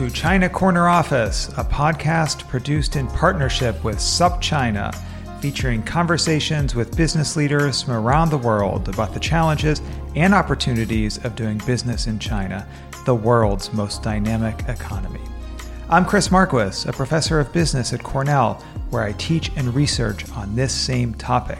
to China Corner Office, a podcast produced in partnership with SupChina, featuring conversations with business leaders from around the world about the challenges and opportunities of doing business in China, the world's most dynamic economy. I'm Chris Marquis, a professor of business at Cornell, where I teach and research on this same topic.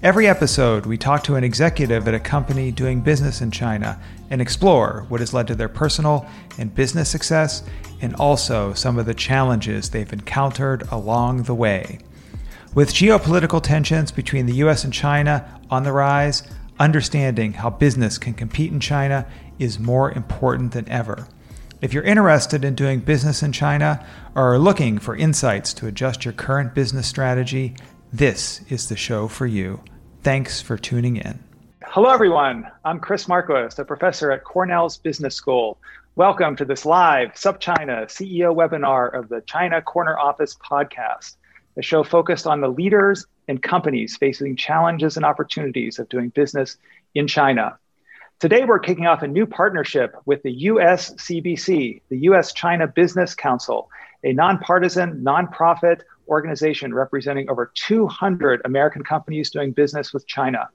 Every episode, we talk to an executive at a company doing business in China and explore what has led to their personal and business success and also some of the challenges they've encountered along the way. With geopolitical tensions between the US and China on the rise, understanding how business can compete in China is more important than ever. If you're interested in doing business in China or are looking for insights to adjust your current business strategy, this is the show for you. Thanks for tuning in. Hello, everyone. I'm Chris Marquis, a professor at Cornell's Business School. Welcome to this live SupChina CEO webinar of the China Corner Office podcast, a show focused on the leaders and companies facing challenges and opportunities of doing business in China. Today, we're kicking off a new partnership with the US CBC, the US China Business Council, a nonpartisan, nonprofit organization representing over 200 American companies doing business with China.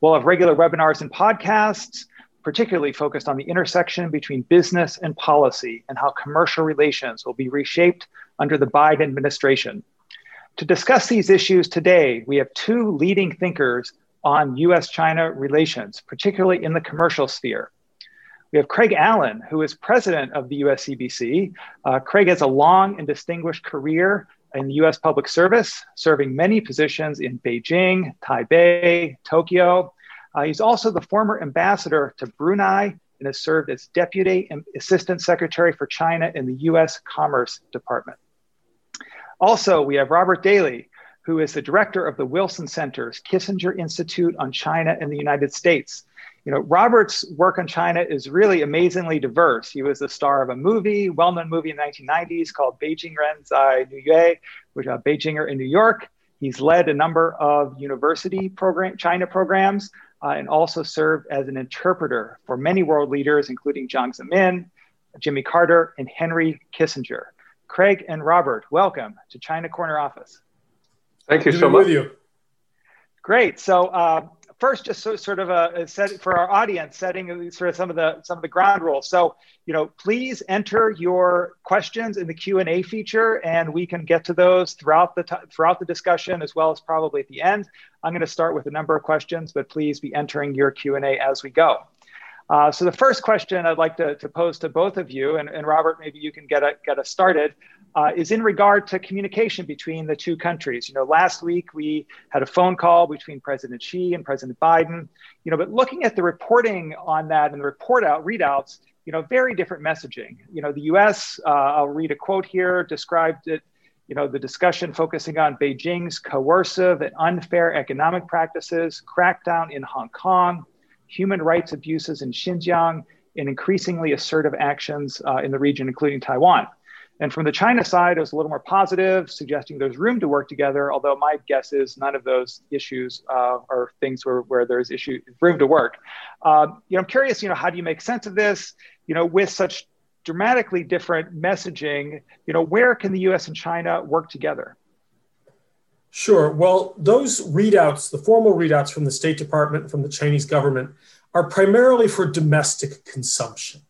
We'll have regular webinars and podcasts, particularly focused on the intersection between business and policy and how commercial relations will be reshaped under the Biden administration. To discuss these issues today, we have two leading thinkers on US China relations, particularly in the commercial sphere. We have Craig Allen, who is president of the USCBC. Uh, Craig has a long and distinguished career in the US public service, serving many positions in Beijing, Taipei, Tokyo. Uh, he's also the former ambassador to Brunei and has served as Deputy Assistant Secretary for China in the US Commerce Department. Also, we have Robert Daly, who is the director of the Wilson Center's Kissinger Institute on China and the United States. You know, Robert's work on China is really amazingly diverse. He was the star of a movie, well-known movie in the 1990s called Beijing Ren Zai Niuyue, which is Beijinger in New York. He's led a number of university program, China programs uh, and also served as an interpreter for many world leaders, including Jiang Zemin, Jimmy Carter, and Henry Kissinger. Craig and Robert, welcome to China Corner Office. Thank you so much. You. Great. So, uh, first, just so, sort of a, a set for our audience, setting sort of some of the some of the ground rules. So, you know, please enter your questions in the Q and A feature, and we can get to those throughout the t- throughout the discussion, as well as probably at the end. I'm going to start with a number of questions, but please be entering your Q and A as we go. Uh, so the first question I'd like to, to pose to both of you, and, and Robert, maybe you can get, a, get us started, uh, is in regard to communication between the two countries. You know, last week we had a phone call between President Xi and President Biden. You know, but looking at the reporting on that and the report out readouts, you know, very different messaging. You know, the U.S. Uh, I'll read a quote here described it. You know, the discussion focusing on Beijing's coercive and unfair economic practices, crackdown in Hong Kong, human rights abuses in Xinjiang, and increasingly assertive actions uh, in the region, including Taiwan. And from the China side, it was a little more positive, suggesting there's room to work together. Although my guess is none of those issues uh, are things where, where there's issue room to work. Um, you know, I'm curious. You know, how do you make sense of this? You know, with such dramatically different messaging, you know, where can the U.S. and China work together? Sure. Well, those readouts, the formal readouts from the State Department, from the Chinese government, are primarily for domestic consumption.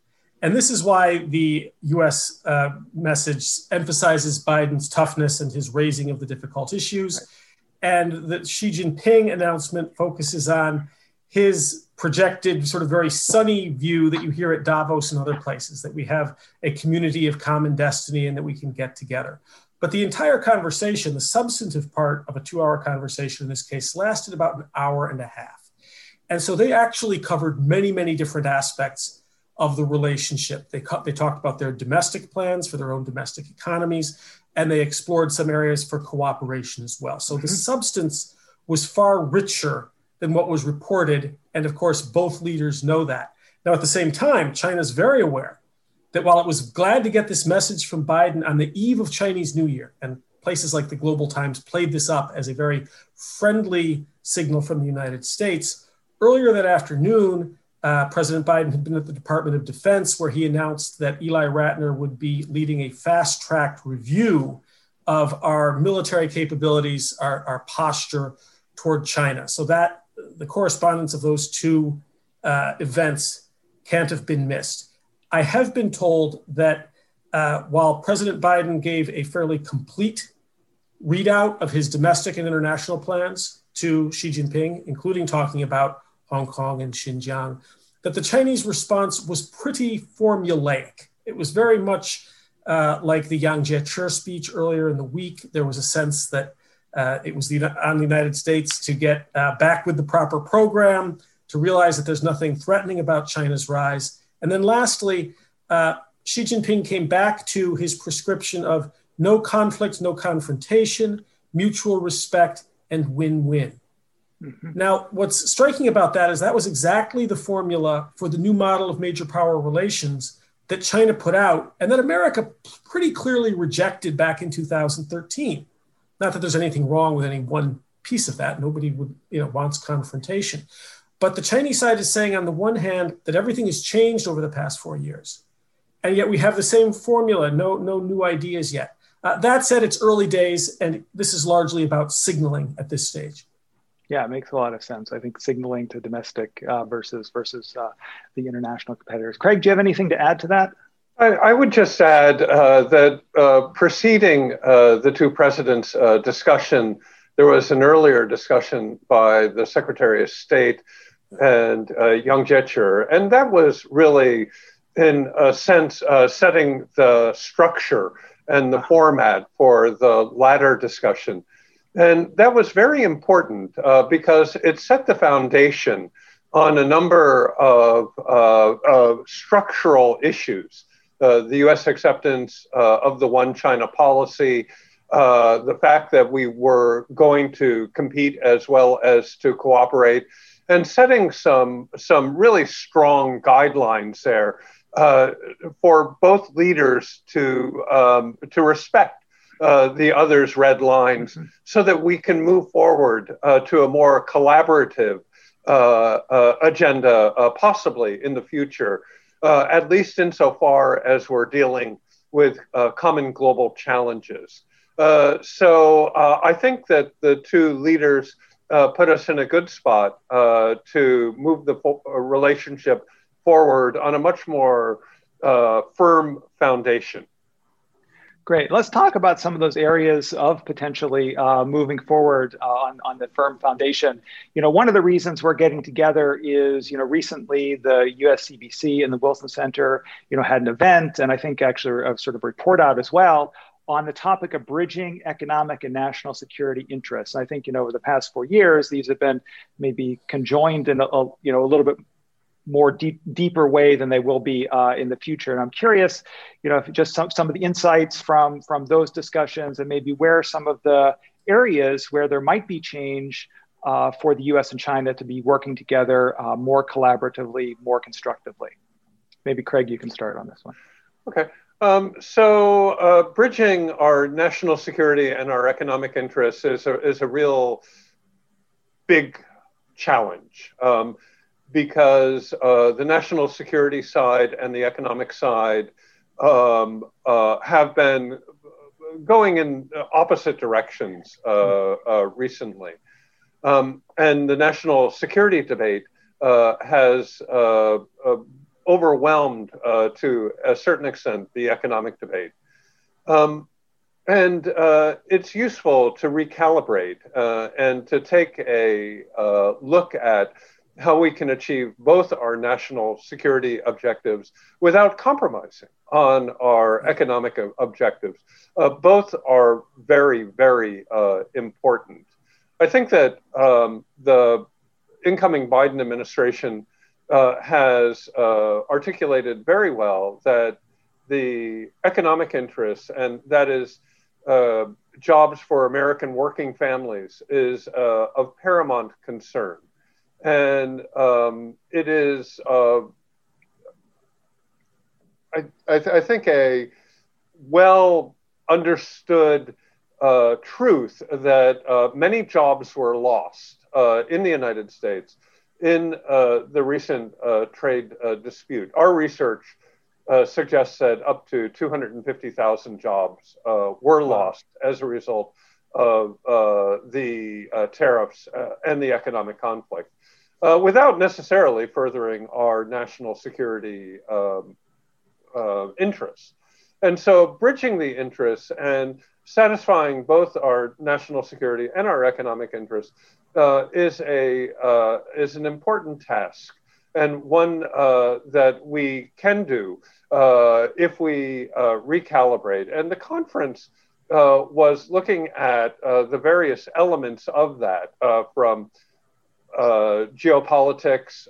And this is why the US uh, message emphasizes Biden's toughness and his raising of the difficult issues. Right. And the Xi Jinping announcement focuses on his projected, sort of very sunny view that you hear at Davos and other places that we have a community of common destiny and that we can get together. But the entire conversation, the substantive part of a two hour conversation in this case, lasted about an hour and a half. And so they actually covered many, many different aspects of the relationship. They, they talked about their domestic plans for their own domestic economies, and they explored some areas for cooperation as well. So mm-hmm. the substance was far richer than what was reported. And of course, both leaders know that. Now, at the same time, China's very aware that while it was glad to get this message from Biden on the eve of Chinese New Year, and places like the Global Times played this up as a very friendly signal from the United States, earlier that afternoon, uh, President Biden had been at the Department of Defense where he announced that Ely Ratner would be leading a fast tracked review of our military capabilities, our, our posture toward China. So that the correspondence of those two uh, events can't have been missed. I have been told that uh, while President Biden gave a fairly complete readout of his domestic and international plans to Xi Jinping, including talking about Hong Kong and Xinjiang, that the Chinese response was pretty formulaic. It was very much uh, like the Yang Jiechi speech earlier in the week. There was a sense that uh, it was the, on the United States to get uh, back with the proper program, to realize that there's nothing threatening about China's rise, and then lastly, uh, Xi Jinping came back to his prescription of no conflict, no confrontation, mutual respect, and win win. Mm-hmm. Now, what's striking about that is that was exactly the formula for the new model of major power relations that China put out and that America pretty clearly rejected back in 2013. Not that there's anything wrong with any one piece of that. Nobody would, you know, wants confrontation. But the Chinese side is saying, on the one hand, that everything has changed over the past four years. And yet we have the same formula, no, no new ideas yet. Uh, that said, it's early days, and this is largely about signaling at this stage. Yeah, it makes a lot of sense. I think signaling to domestic uh, versus versus uh, the international competitors. Craig, do you have anything to add to that? I, I would just add uh, that uh, preceding uh, the two presidents' discussion, there was an earlier discussion by the Secretary of State and uh, Yang Jiechi. And that was really, in a sense, uh, setting the structure and the format for the latter discussion. And that was very important uh, because it set the foundation on a number of, uh, of structural issues. Uh, the US acceptance uh, of the one China policy, uh, the fact that we were going to compete as well as to cooperate, and setting some some really strong guidelines there uh, for both leaders to um, to respect uh, the other's red lines, mm-hmm. so that we can move forward uh, to a more collaborative uh, uh, agenda, uh, possibly in the future, at least insofar as we're dealing with common global challenges. so I think that the two leaders uh, put us in a good spot uh, to move the fo- relationship forward on a much more uh, firm foundation. Great. Let's talk about some of those areas of potentially uh, moving forward uh, on, on the firm foundation. You know, one of the reasons we're getting together is, you know, recently the USCBC and the Wilson Center, you know, had an event, and I think actually a sort of report out as well on the topic of bridging economic and national security interests. And I think you know over the past four years, these have been maybe conjoined in a, a you know a little bit more deep, deeper way than they will be uh, in the future. And I'm curious, you know, just some, some of the insights from from those discussions and maybe where some of the areas where there might be change uh, for the U.S. and China to be working together uh, more collaboratively, more constructively. Maybe Craig, you can start on this one. Okay. Um, so, uh, bridging our national security and our economic interests is a, is a real big challenge um, because uh, the national security side and the economic side um, uh, have been going in opposite directions recently. Um, and the national security debate has overwhelmed to a certain extent the economic debate. Um, and uh, it's useful to recalibrate uh, and to take a uh, look at how we can achieve both our national security objectives without compromising on our economic objectives. Uh, both are very, very uh, important. I think that um, the incoming Biden administration uh, has articulated very well that the economic interests, and that is uh, jobs for American working families is uh, of paramount concern. And um, it is, uh, I, I, th- I, think, a well understood uh, truth that uh, many jobs were lost uh, in the United States in the recent trade dispute. Our research uh, suggests that up to 250,000 jobs uh, were lost as a result of uh, the uh, tariffs uh, and the economic conflict, uh, without necessarily furthering our national security um, interests. And so, bridging the interests and satisfying both our national security and our economic interests is a is an important task and one uh, that we can do uh, if we uh, recalibrate. And the conference uh, was looking at uh, the various elements of that, uh, geopolitics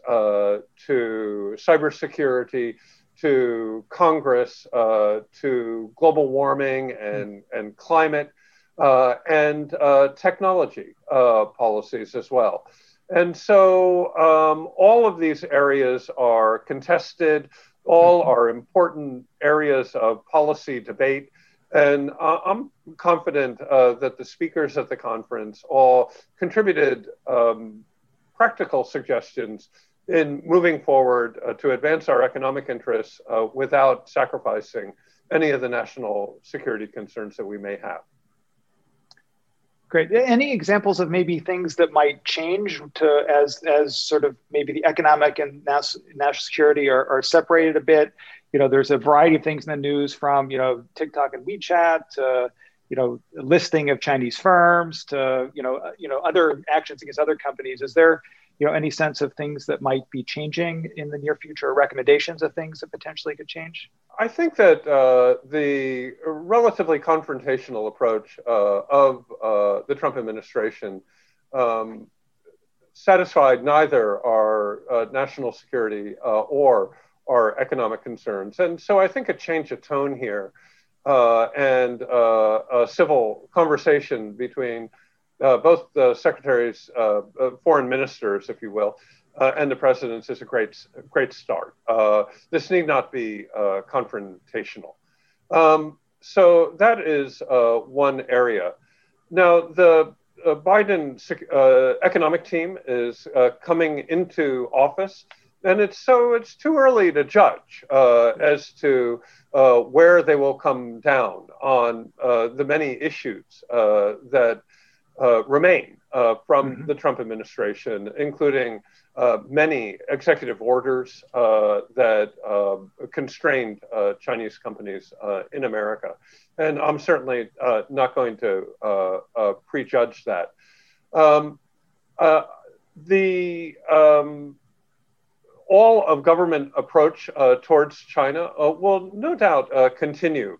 to cybersecurity to Congress to global warming and, and climate and technology policies as well. And so um, all of these areas are contested, all mm-hmm. are important areas of policy debate. And uh, I'm confident uh, that the speakers at the conference all contributed um, practical suggestions in moving forward uh, to advance our economic interests uh, without sacrificing any of the national security concerns that we may have. Great. Any examples of maybe things that might change to as as sort of maybe the economic and national security are, are separated a bit? You know, there's a variety of things in the news from you know TikTok and WeChat to you know listing of Chinese firms to you know uh, you know other actions against other companies. Is there you know any sense of things that might be changing in the near future, or recommendations of things that potentially could change? I think that uh, the relatively confrontational approach uh, of uh, the Trump administration um, satisfied neither our uh, national security uh, or our economic concerns. And so I think a change of tone here uh, and a civil conversation between both the secretaries, foreign ministers, if you will, uh, and the president's is a great, great start. Uh, this need not be uh, confrontational. Um, so that is uh, one area. Now, the uh, Biden uh, economic team is coming into office, and it's so it's too early to judge as to where they will come down on the many issues that remain from mm-hmm. the Trump administration, including uh, many executive orders uh, that uh, constrained uh, Chinese companies uh, in America. And I'm certainly not going to prejudge that. Um, the um, all of government approach towards China will no doubt continue.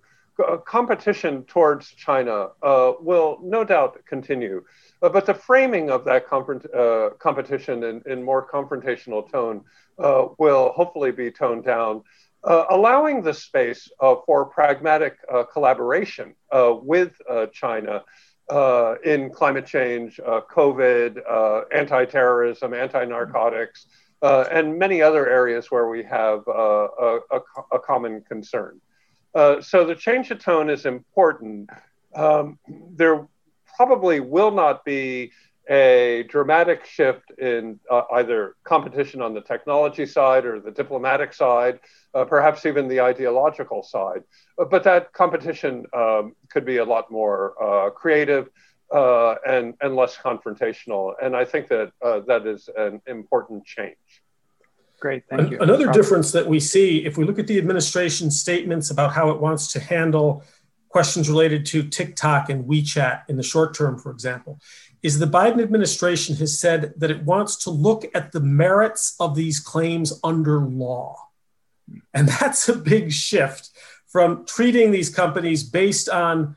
competition towards China will no doubt continue. Uh, but the framing of that uh, competition in, in, more confrontational tone uh, will hopefully be toned down, uh, allowing the space uh, for pragmatic uh, collaboration with China in climate change, COVID, anti terrorism, anti narcotics, and many other areas where we have a, a, a, common concern. so the change of tone is important. Um, there probably will not be a dramatic shift in uh, either competition on the technology side or the diplomatic side, uh, perhaps even the ideological side. Uh, but that competition um, could be a lot more uh, creative uh, and, and less confrontational. And I think that uh, that is an important change. Great, thank you. Another difference that we see, if we look at the administration's statements about how it wants to handle questions related to TikTok and WeChat in the short term, for example, is the Biden administration has said that it wants to look at the merits of these claims under law. And that's a big shift from treating these companies based on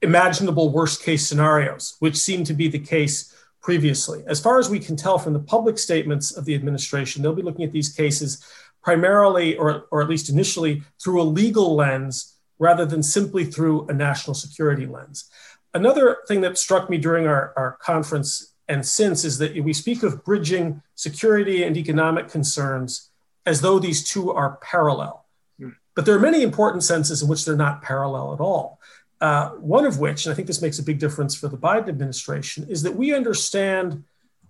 imaginable worst case scenarios, which seemed to be the case previously. As far as we can tell from the public statements of the administration, they'll be looking at these cases primarily, or, or at least initially, through a legal lens rather than simply through a national security lens. Another thing that struck me during our, our conference and since is that we speak of bridging security and economic concerns as though these two are parallel. Hmm. But there are many important senses in which they're not parallel at all. Uh, one of which, and I think this makes a big difference for the Biden administration, is that we understand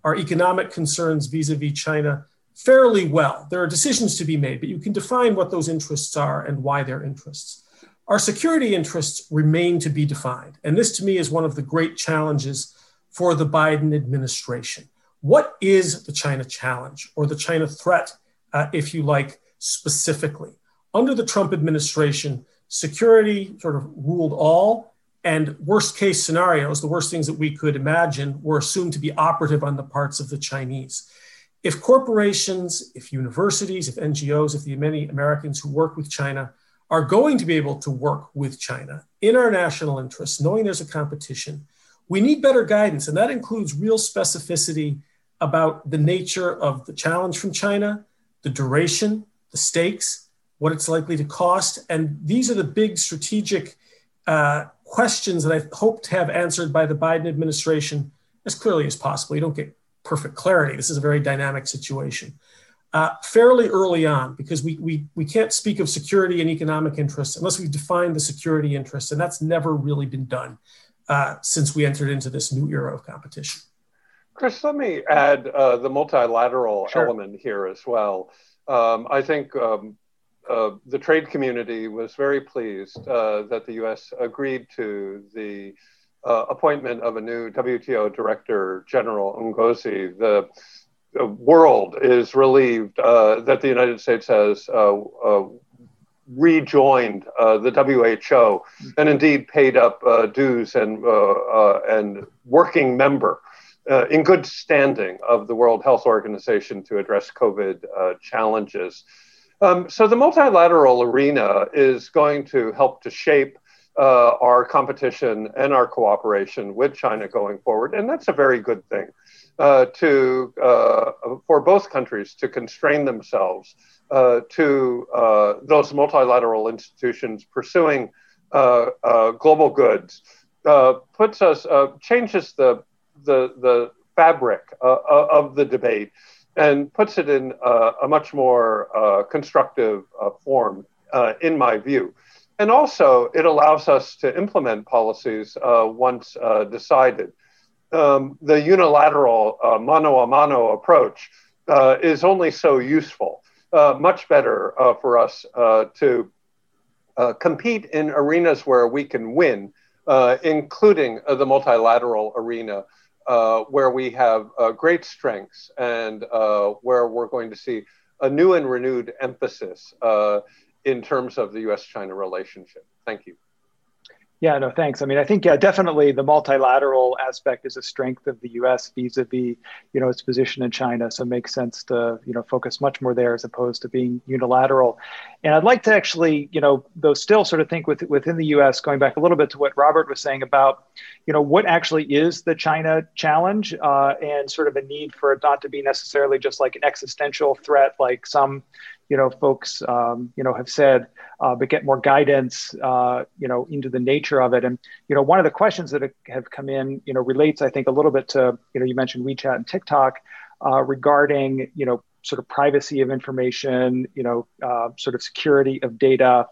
our economic concerns vis a vis China fairly well. There are decisions to be made, but you can define what those interests are and why they're interests. Our security interests remain to be defined. And this, to me, is one of the great challenges for the Biden administration. What is the China challenge or the China threat, uh, if you like, specifically? Under the Trump administration, security sort of ruled all, and worst case scenarios, the worst things that we could imagine, were assumed to be operative on the parts of the Chinese. If corporations, if universities, if NGOs, if the many Americans who work with China are going to be able to work with China in our national interests, knowing there's a competition, we need better guidance. And that includes real specificity about the nature of the challenge from China, the duration, the stakes, what it's likely to cost. And these are the big strategic uh, questions that I hope to have answered by the Biden administration as clearly as possible. You don't get perfect clarity. This is a very dynamic situation uh, fairly early on because we, we, we can't speak of security and economic interests unless we define the security interests. And that's never really been done uh, since we entered into this new era of competition. Chris, let me add uh, the multilateral sure. element here as well. Um, I think um, uh, the trade community was very pleased uh, that the US agreed to the uh, appointment of a new WTO Director General Ngozi. The world is relieved uh, that the United States has uh, uh, rejoined uh, the WHO and indeed paid up uh, dues and uh, and working member in good standing of the World Health Organization to address COVID challenges. Um, so the multilateral arena is going to help to shape our competition and our cooperation with China going forward, and that's a very good thing uh, to uh, for both countries to constrain themselves uh, to uh, those multilateral institutions pursuing uh, uh, global goods puts us changes the the the fabric of the debate and puts it in a much more constructive form, in my view. And also, it allows us to implement policies once decided um, the unilateral uh, mano a mano approach uh, is only so useful. Uh, much better uh, for us uh, to uh, compete in arenas where we can win, including the multilateral arena, Uh, where we have uh, great strengths and uh, where we're going to see a new and renewed emphasis in terms of the US China relationship. Thank you. Yeah, no, thanks. I mean, I think yeah, definitely the multilateral aspect is a strength of the U.S. vis-a-vis, you know, its position in China. So it makes sense to you know focus much more there as opposed to being unilateral. And I'd like to actually, you know, though still sort of think with, within the U.S. Going back a little bit to what Robert was saying about, you know, what actually is the China challenge uh, and sort of a need for it not to be necessarily just like an existential threat, like some you know, folks, um, you know, have said, uh, but get more guidance, uh, you know, into the nature of it. And, you know, one of the questions that have come in, you know, relates, I think, a little bit to, you know, you mentioned WeChat and TikTok uh, regarding, you know, sort of privacy of information, you know, uh, sort of security of data.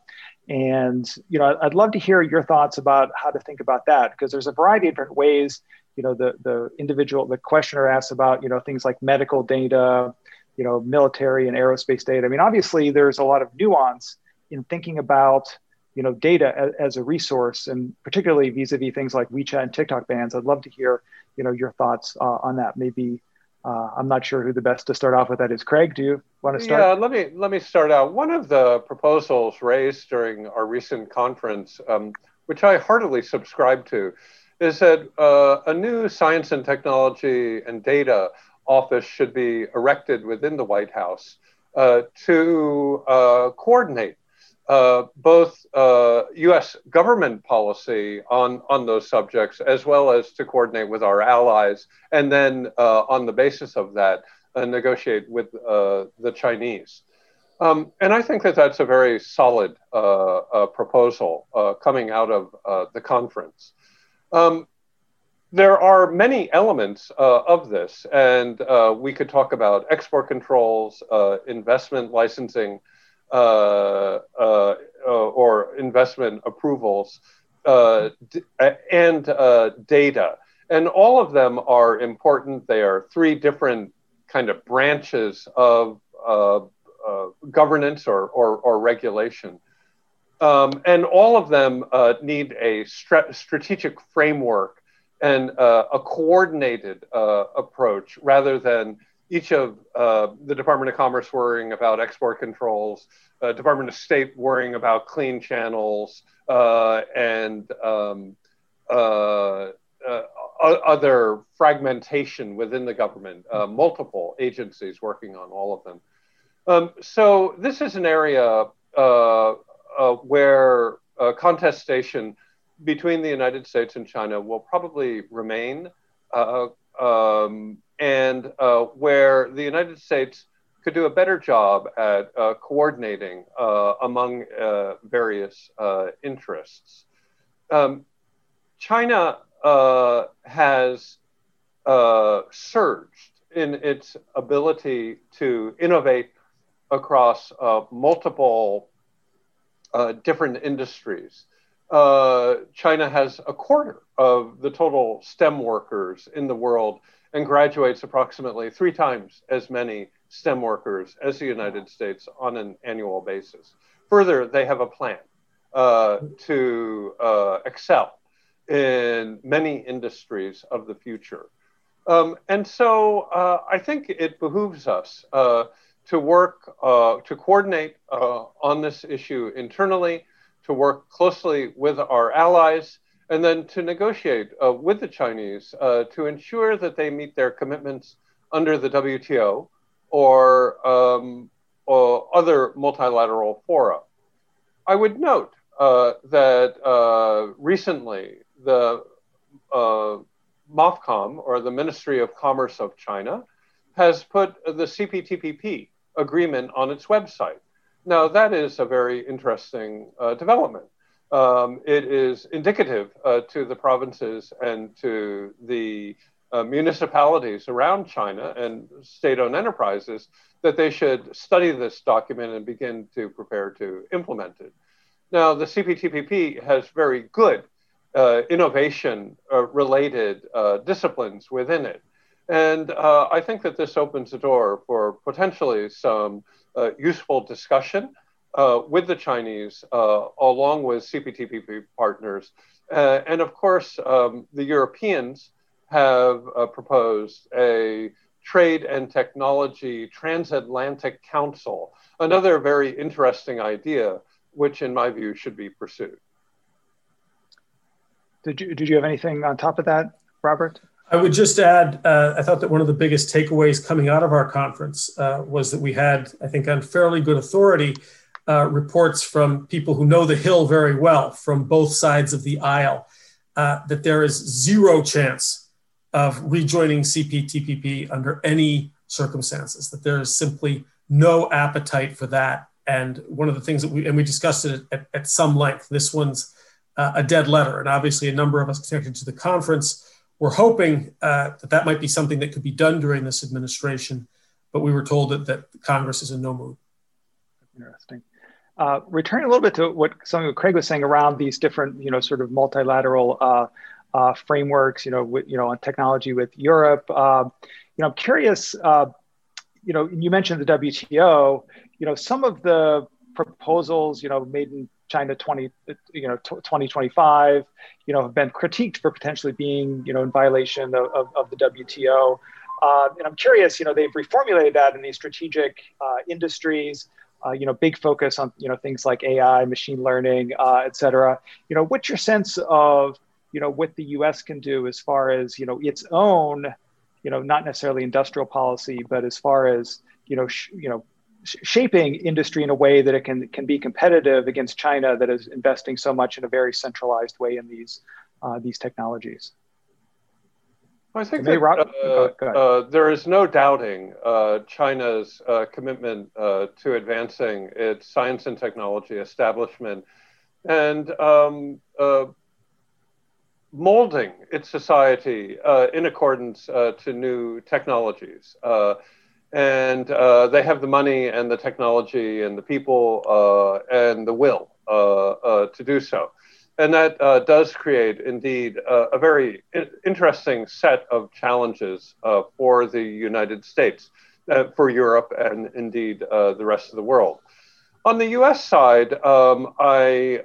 And, you know, I'd love to hear your thoughts about how to think about that, because there's a variety of different ways you know, the the individual, the questioner asks about you know things like medical data, you know, military and aerospace data. I mean, obviously, there's a lot of nuance in thinking about you know data as, as a resource, and particularly vis-a-vis things like WeChat and TikTok bans. I'd love to hear you know your thoughts uh, on that. Maybe uh, I'm not sure who the best to start off with that is. Craig, do you want to start? Yeah, let me let me start out. One of the proposals raised during our recent conference, um, which I heartily subscribe to, is that uh, a new science and technology and data office should be erected within the White House uh, to uh, coordinate uh, both U.S. Uh, government policy on, on those subjects, as well as to coordinate with our allies, and then uh, on the basis of that, negotiate with the Chinese. Um, and I think that that's a very solid proposal coming out of the conference. Um, there are many elements uh, of this, and uh, we could talk about export controls, uh, investment licensing, uh, uh, uh, or investment approvals, d- and data. And all of them are important. They are three different kind of branches of governance or, or, or regulation. Um, and all of them need a strategic framework and uh, a coordinated uh, approach rather than each of uh, the Department of Commerce worrying about export controls, uh, Department of State worrying about clean channels, uh, and um, uh, other fragmentation within the government, multiple agencies working on all of them. Um, so this is an area where contestation between the United States and China will probably remain, uh, um, and uh, where the United States could do a better job at uh, coordinating uh, among uh, various uh, interests. Um, China has surged in its ability to innovate across multiple different industries uh, China has a quarter of the total STEM workers in the world and graduates approximately three times as many STEM workers as the United States on an annual basis. Further, they have a plan uh, to uh, excel in many industries of the future. Um, and so uh, I think it behooves us uh, to work, uh, to coordinate on this issue internally to work closely with our allies, and then to negotiate uh, with the Chinese uh, to ensure that they meet their commitments under the WTO or, um, or other multilateral fora. I would note uh, that uh, recently the uh, MOFCOM, or the Ministry of Commerce of China, has put the CPTPP agreement on its website. Now, that is a very interesting uh, development. Um, it is indicative uh, to the provinces and to the uh, municipalities around China and state owned enterprises that they should study this document and begin to prepare to implement it. Now, the CPTPP has very good uh, innovation uh, related uh, disciplines within it. And I think that this opens the door for potentially some uh, useful discussion uh, with the Chinese, uh, along with CPTPP partners. and of course, um, the Europeans have proposed a Trade and Technology Transatlantic Council, another very interesting idea, which in my view should be pursued. Did you, did you have anything on top of that, Robert? I would just add, uh, I thought that one of the biggest takeaways coming out of our conference uh, was that we had, I think, on fairly good authority, uh, reports from people who know the Hill very well from both sides of the aisle uh, that there is zero chance of rejoining CPTPP under any circumstances, that there is simply no appetite for that. And one of the things that we, and we discussed it at, at some length, this one's uh, a dead letter. And obviously, a number of us connected to the conference we're hoping uh, that that might be something that could be done during this administration, but we were told that, that Congress is in no mood. Interesting. Uh, returning a little bit to what some of Craig was saying around these different, you know, sort of multilateral uh, uh, frameworks, you know, with, you know, on technology with Europe. Um, you know, I'm curious. Uh, you know, you mentioned the WTO. You know, some of the proposals, you know, made in China 20, you know, 2025, you know, have been critiqued for potentially being, you know, in violation of, of, of the WTO. Uh, and I'm curious, you know, they've reformulated that in these strategic uh, industries, uh, you know, big focus on, you know, things like AI, machine learning, uh, et cetera. You know, what's your sense of, you know, what the U.S. can do as far as, you know, its own, you know, not necessarily industrial policy, but as far as, you know, sh- you know, shaping industry in a way that it can can be competitive against China that is investing so much in a very centralized way in these uh, these technologies. I think that, uh, uh, there is no doubting uh, China's uh, commitment uh, to advancing its science and technology establishment and um, molding its society in accordance to new technologies and uh, they have the money and the technology and the people uh, and the will uh, uh to do so. And that uh, does create, indeed, uh, a very interesting set of challenges for the United States, for Europe, and indeed the rest of the world. On the US side, um, I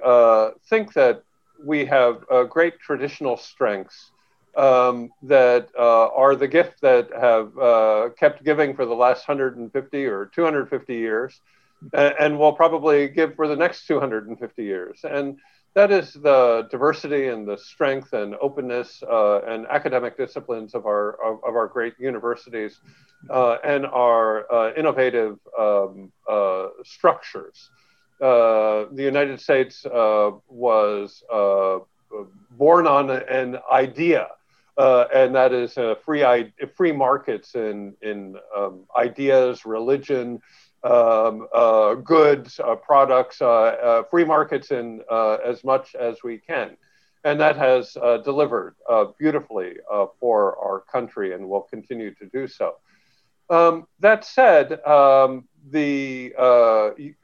think that we have great traditional strengths um, that uh, are the gift that have uh, kept giving for the last 150 or 250 years and will probably give for the next 250 years. And that is the diversity and the strength and openness uh, and academic disciplines of our, of, of our great universities uh, and our uh, innovative um, uh, structures. the United States was born on an idea uh, and that is uh, free free markets in in um, ideas, religion, um, uh, goods, uh, products, uh, uh, free markets in as much as we can, and that has delivered beautifully for our country and will continue to do so. Um, that said, um, the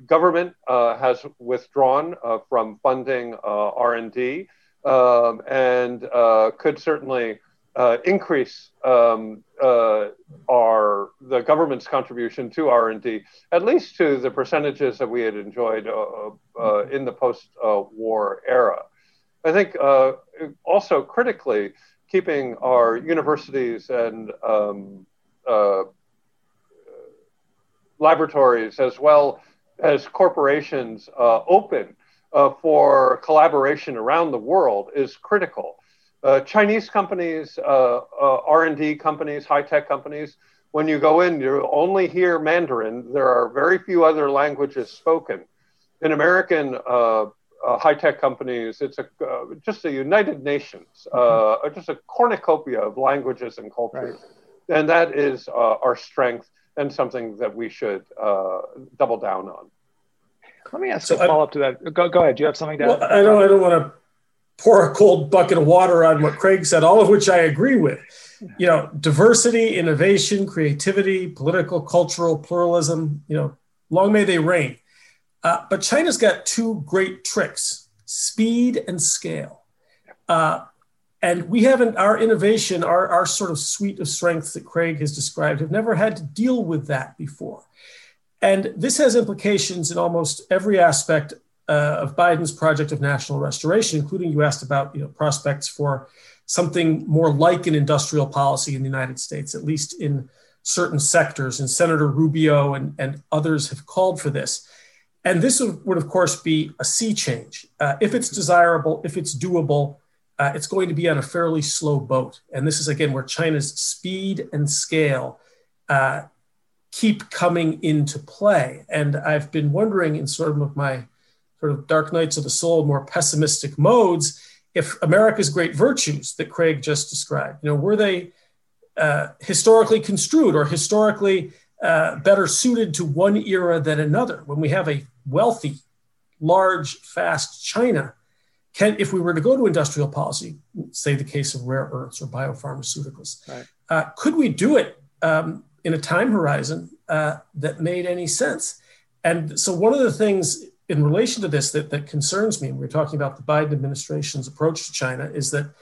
government has withdrawn from funding R and D um, and uh, could certainly uh, increase um, uh, our the government's contribution to R and D, at least to the percentages that we had enjoyed uh, uh, in the post-war era. I think uh, also critically keeping our universities and um, laboratories as well as corporations open uh, for collaboration around the world is critical. Uh, Chinese companies, uh, uh R&D companies, high-tech companies, when you go in, you only hear Mandarin. There are very few other languages spoken. In American uh, uh, high-tech companies, it's a, just a United Nations, mm-hmm. just a cornucopia of languages and cultures. Right. And that is our strength and something that we should double down on. Let me ask so a follow up to that. Go, go ahead. Do you have something to well, I don't. I don't want to pour a cold bucket of water on what Craig said, all of which I agree with. You know, diversity, innovation, creativity, political, cultural pluralism. You know, long may they reign. Uh, but China's got two great tricks: speed and scale. Uh, and we haven't our innovation, our, our sort of suite of strengths that Craig has described, have never had to deal with that before. And this has implications in almost every aspect uh, of Biden's project of national restoration, including you asked about you know, prospects for something more like an industrial policy in the United States, at least in certain sectors. And Senator Rubio and, and others have called for this. And this would, of course, be a sea change. Uh, if it's desirable, if it's doable, uh, it's going to be on a fairly slow boat. And this is, again, where China's speed and scale uh, keep coming into play. And I've been wondering in sort of my sort of dark nights of the soul, more pessimistic modes, if America's great virtues that Craig just described, you know, were they uh, historically construed or historically uh, better suited to one era than another? When we have a wealthy, large, fast China, can if we were to go to industrial policy, say the case of rare earths or biopharmaceuticals, right. uh, could we do it um, in a time horizon uh, that made any sense. And so, one of the things in relation to this that, that concerns me, and we're talking about the Biden administration's approach to China, is that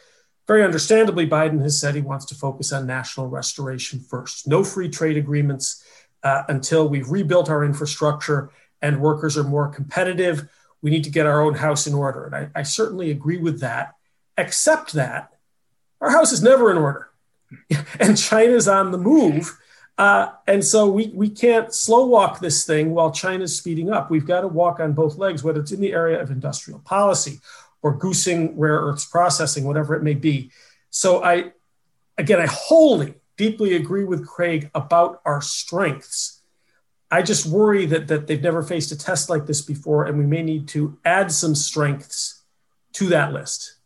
very understandably, Biden has said he wants to focus on national restoration first. No free trade agreements uh, until we've rebuilt our infrastructure and workers are more competitive. We need to get our own house in order. And I, I certainly agree with that, except that our house is never in order. and China's on the move. Uh, and so we, we can't slow walk this thing while China's speeding up. We've got to walk on both legs, whether it's in the area of industrial policy or goosing rare earths processing, whatever it may be. So I, again, I wholly, deeply agree with Craig about our strengths. I just worry that that they've never faced a test like this before, and we may need to add some strengths to that list.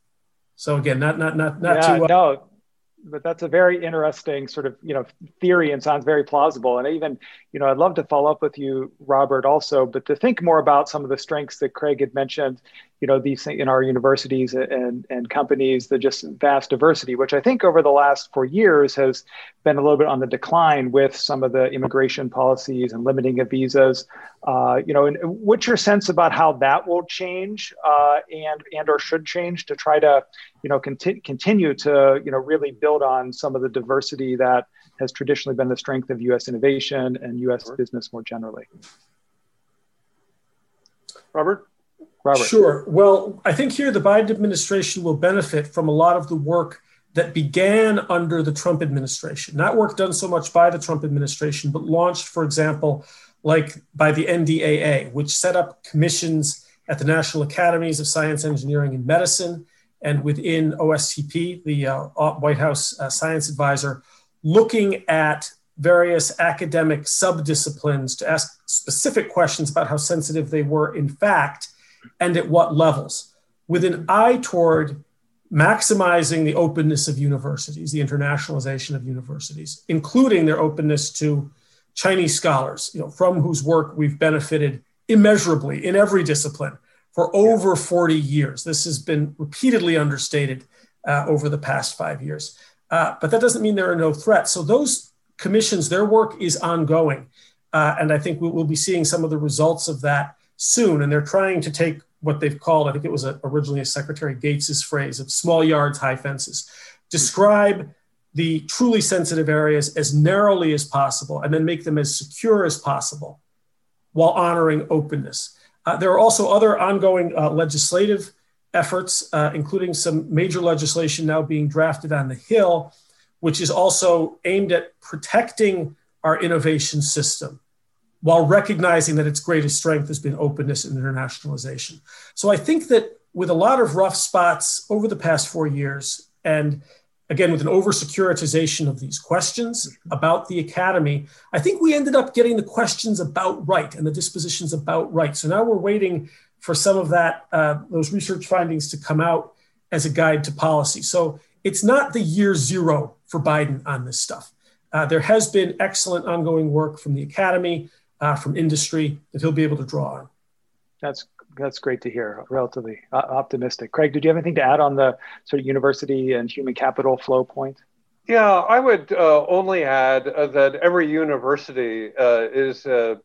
So again, not not not not yeah, to uh, no, but that's a very interesting sort of you know theory and sounds very plausible. And even you know i'd love to follow up with you robert also but to think more about some of the strengths that craig had mentioned you know these in our universities and and companies the just vast diversity which i think over the last four years has been a little bit on the decline with some of the immigration policies and limiting of visas. Uh, you know and what's your sense about how that will change uh, and and or should change to try to you know conti- continue to you know really build on some of the diversity that has traditionally been the strength of us innovation and us business more generally? Robert Robert. Sure. Well, I think here the Biden administration will benefit from a lot of the work that began under the Trump administration. Not work done so much by the Trump administration, but launched, for example, like by the NDAA, which set up commissions at the National Academies of Science, Engineering, and Medicine, and within OSTP, the uh, White House uh, Science Advisor, looking at various academic subdisciplines to ask specific questions about how sensitive they were, in fact, and at what levels, with an eye toward maximizing the openness of universities, the internationalization of universities, including their openness to Chinese scholars, you know, from whose work we've benefited immeasurably in every discipline for over 40 years. This has been repeatedly understated uh, over the past five years. Uh, but that doesn't mean there are no threats. So those commissions, their work is ongoing. Uh, and I think we will be seeing some of the results of that soon. And they're trying to take what they've called, I think it was a, originally a Secretary Gates's phrase of small yards, high fences, describe the truly sensitive areas as narrowly as possible and then make them as secure as possible while honoring openness. Uh, there are also other ongoing uh, legislative efforts, uh, including some major legislation now being drafted on the Hill, which is also aimed at protecting our innovation system while recognizing that its greatest strength has been openness and internationalization. So I think that with a lot of rough spots over the past four years, and again, with an over securitization of these questions about the academy, I think we ended up getting the questions about right and the dispositions about right. So now we're waiting for some of that, uh, those research findings to come out as a guide to policy. So it's not the year zero for Biden on this stuff. Uh, there has been excellent ongoing work from the academy uh, from industry that he'll be able to draw on. That's that's great to hear. Relatively uh, optimistic. Craig, did you have anything to add on the sort of university and human capital flow point? Yeah, I would uh, only add uh, that every university uh, is uh,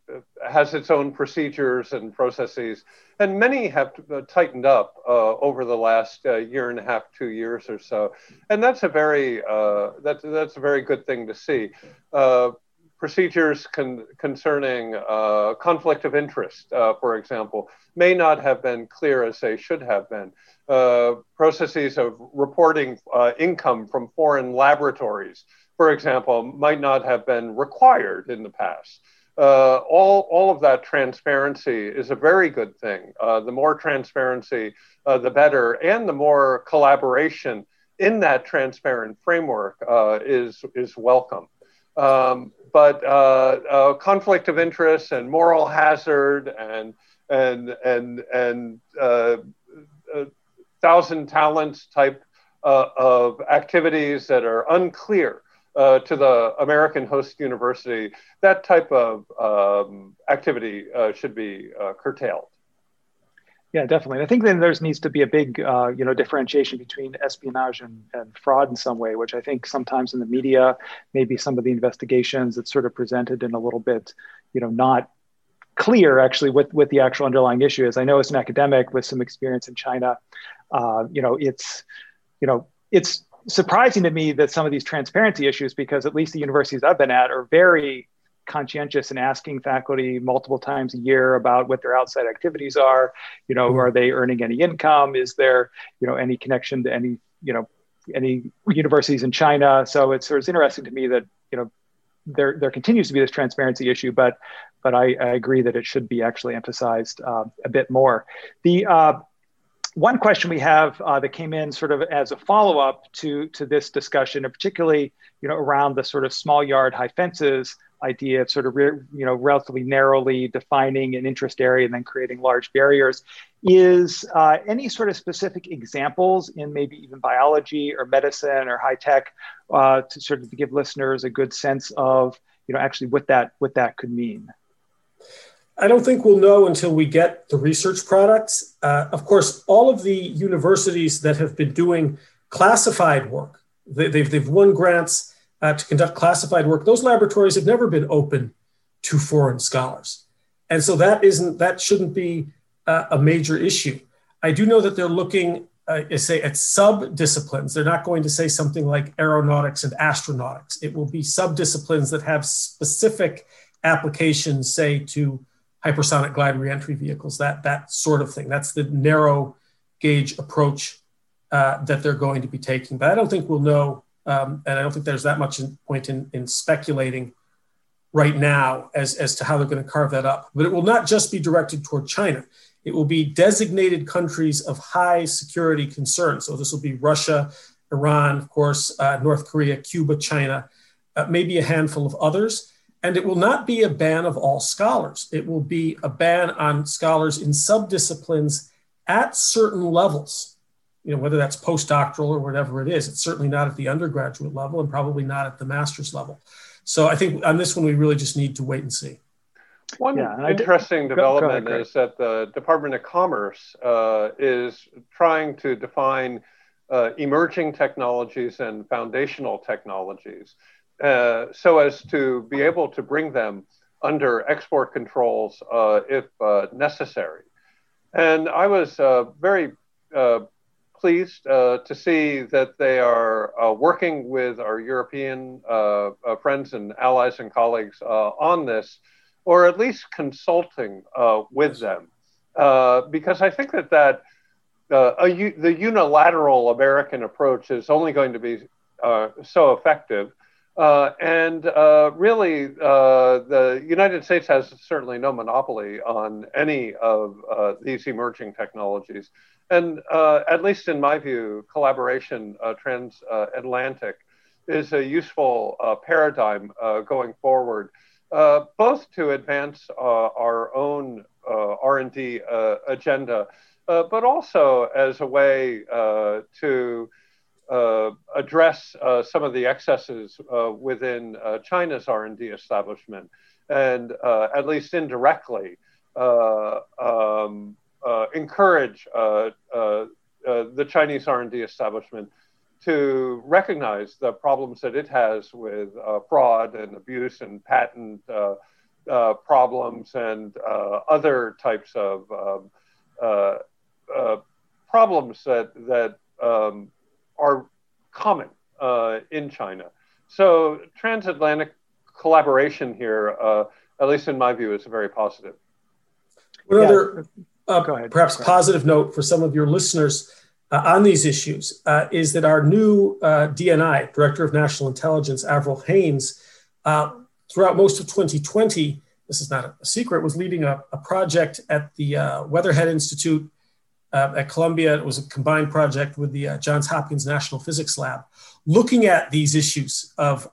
has its own procedures and processes, and many have uh, tightened up uh, over the last year and a half, two years or so, and that's a very that's that's a very good thing to see procedures con- concerning uh, conflict of interest, uh, for example, may not have been clear as they should have been. Uh, processes of reporting uh, income from foreign laboratories, for example, might not have been required in the past. Uh, all, all of that transparency is a very good thing. Uh, the more transparency, the better, and the more collaboration in that transparent framework is, is welcome. Um, but uh, uh, conflict of interest and moral hazard and and and and uh, uh thousand talents type uh, of activities that are unclear uh, to the American host university, that type of um, activity should be curtailed. Yeah, definitely. I think then there needs to be a big, uh, you know, differentiation between espionage and, and fraud in some way, which I think sometimes in the media, maybe some of the investigations, it's sort of presented in a little bit, you know, not clear actually what, what the actual underlying issue is. I know as an academic with some experience in China, uh, you know, it's, you know, it's surprising to me that some of these transparency issues, because at least the universities I've been at are very conscientious in asking faculty multiple times a year about what their outside activities are. You know, mm-hmm. are they earning any income? Is there, you know, any connection to any, you know, any universities in China? So it's, it's interesting to me that, you know, there, there continues to be this transparency issue, but, but I, I agree that it should be actually emphasized uh, a bit more. The uh, one question we have uh, that came in sort of as a follow-up to, to this discussion, and particularly, you know, around the sort of small yard high fences, idea of sort of re, you know relatively narrowly defining an interest area and then creating large barriers is uh, any sort of specific examples in maybe even biology or medicine or high tech uh, to sort of give listeners a good sense of you know actually what that what that could mean I don't think we'll know until we get the research products. Uh, of course, all of the universities that have been doing classified work, they, they've, they've won grants uh, to conduct classified work, those laboratories have never been open to foreign scholars. And so that isn't that shouldn't be uh, a major issue. I do know that they're looking, uh, say, at sub disciplines. They're not going to say something like aeronautics and astronautics. It will be sub disciplines that have specific applications, say, to hypersonic glide reentry vehicles, that that sort of thing. That's the narrow gauge approach uh, that they're going to be taking. But I don't think we'll know um, and I don't think there's that much point in, in speculating right now as, as to how they're going to carve that up. But it will not just be directed toward China. It will be designated countries of high security concern. So this will be Russia, Iran, of course, uh, North Korea, Cuba, China, uh, maybe a handful of others. And it will not be a ban of all scholars. It will be a ban on scholars in subdisciplines at certain levels you know, whether that's postdoctoral or whatever it is. It's certainly not at the undergraduate level and probably not at the master's level. So I think on this one, we really just need to wait and see. One yeah, interesting development go, go ahead, is that the Department of Commerce uh, is trying to define uh, emerging technologies and foundational technologies uh, so as to be able to bring them under export controls uh, if uh, necessary. And I was uh, very pleased uh, to see that they are uh, working with our European uh, friends and allies and colleagues uh, on this, or at least consulting uh, with them, because I think that that a, the unilateral American approach is only going to be so effective. And really, the United States has certainly no monopoly on any of these emerging technologies. And uh, at least in my view, collaboration uh, transatlantic is a useful uh, paradigm uh, going forward, uh, both to advance uh, our own R&D agenda, but also as a way to Uh, address uh, some of the excesses uh, within China's R&D establishment, and at least indirectly. Um, uh, encourage uh, uh, the Chinese R&D establishment to recognize the problems that it has with fraud and abuse and patent problems and other types of um, problems that that um, are common uh, in China. So transatlantic collaboration here, uh, at least in my view, is very positive. What yeah. other uh, perhaps positive note for some of your listeners uh, on these issues uh, is that our new uh, DNI, Director of National Intelligence, Avril Haines, uh, throughout most of 2020, this is not a secret, was leading a, a project at the uh, Weatherhead Institute at Columbia. It was a combined project with the Johns Hopkins National Physics Lab, looking at these issues of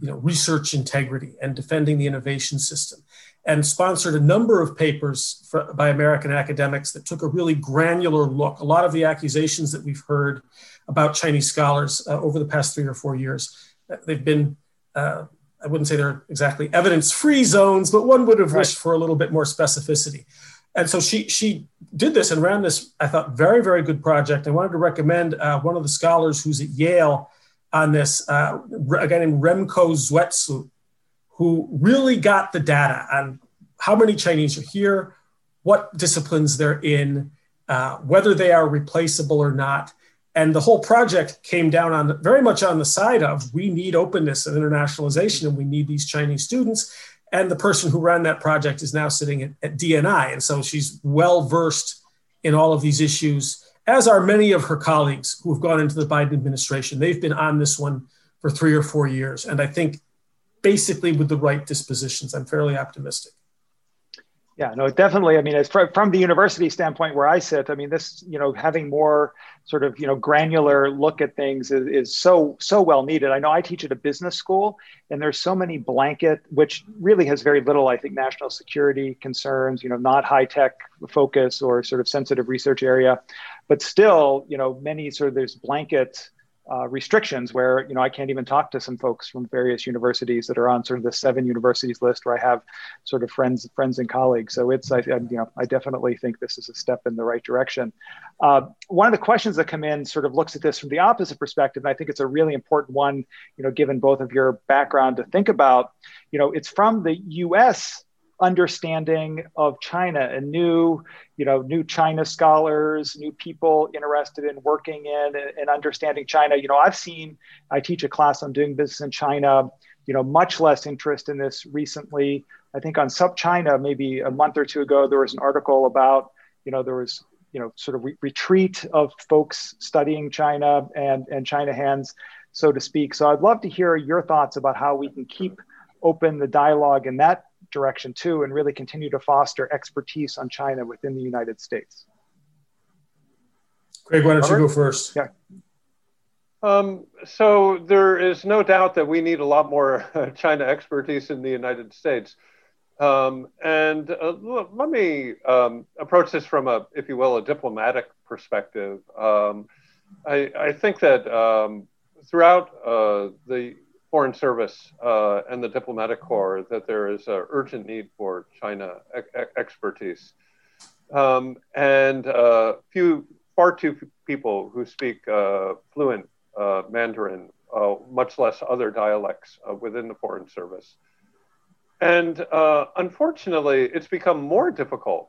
you know, research integrity and defending the innovation system and sponsored a number of papers for, by American academics that took a really granular look. A lot of the accusations that we've heard about Chinese scholars uh, over the past three or four years, uh, they've been, uh, I wouldn't say they're exactly evidence free zones, but one would have right. wished for a little bit more specificity. And so she, she did this and ran this, I thought, very, very good project. I wanted to recommend uh, one of the scholars who's at Yale on this, uh, a guy named Remco Zwetsloot who really got the data on how many Chinese are here, what disciplines they're in, uh, whether they are replaceable or not. And the whole project came down on very much on the side of we need openness and internationalization, and we need these Chinese students. And the person who ran that project is now sitting at, at DNI. And so she's well versed in all of these issues, as are many of her colleagues who have gone into the Biden administration. They've been on this one for three or four years. And I think basically with the right dispositions, I'm fairly optimistic. Yeah, no, definitely. I mean, as from the university standpoint where I sit, I mean, this, you know, having more sort of, you know, granular look at things is, is so, so well needed. I know I teach at a business school and there's so many blanket, which really has very little, I think, national security concerns, you know, not high tech focus or sort of sensitive research area, but still, you know, many sort of there's blanket uh, restrictions where you know I can't even talk to some folks from various universities that are on sort of the seven universities list where I have sort of friends friends and colleagues. So it's I, you know I definitely think this is a step in the right direction. Uh, one of the questions that come in sort of looks at this from the opposite perspective, and I think it's a really important one. You know, given both of your background to think about. You know, it's from the U.S understanding of China and new, you know, new China scholars, new people interested in working in and understanding China. You know, I've seen, I teach a class on doing business in China, you know, much less interest in this recently. I think on SupChina, maybe a month or two ago, there was an article about, you know, there was, you know, sort of re- retreat of folks studying China and, and China hands, so to speak. So I'd love to hear your thoughts about how we can keep open the dialogue in that direction too, and really continue to foster expertise on China within the United States. Craig, why don't Robert? you go first? Yeah. Um, so there is no doubt that we need a lot more China expertise in the United States. Um, and uh, let me um, approach this from a, if you will, a diplomatic perspective. Um, I, I, think that um, throughout uh, the Foreign Service uh, and the diplomatic corps that there is an urgent need for China e- expertise. Um, and uh, few, far too few people who speak uh, fluent uh, Mandarin, uh, much less other dialects uh, within the Foreign Service. And unfortunately, it's become more difficult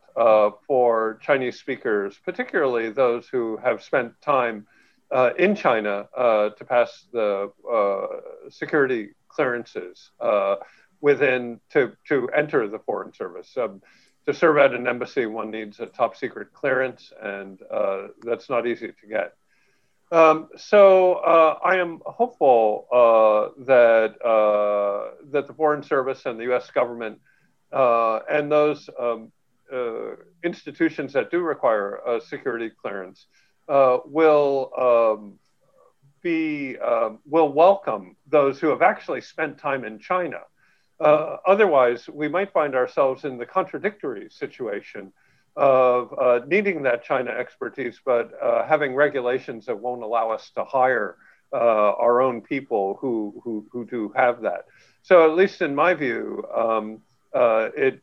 for Chinese speakers, particularly those who have spent time uh, in China uh, to pass the uh, security clearances uh, within to to enter the foreign service. Um, to serve at an embassy, one needs a top secret clearance, and uh, that's not easy to get. Um, so uh, I am hopeful that that the Foreign Service and the U.S. government and those um, institutions that do require a security clearance uh, will um, be uh, will welcome those who have actually spent time in China. Uh, otherwise, we might find ourselves in the contradictory situation of uh, needing that China expertise, but uh, having regulations that won't allow us to hire our own people who, who, who do have that. So, at least in my view, um, it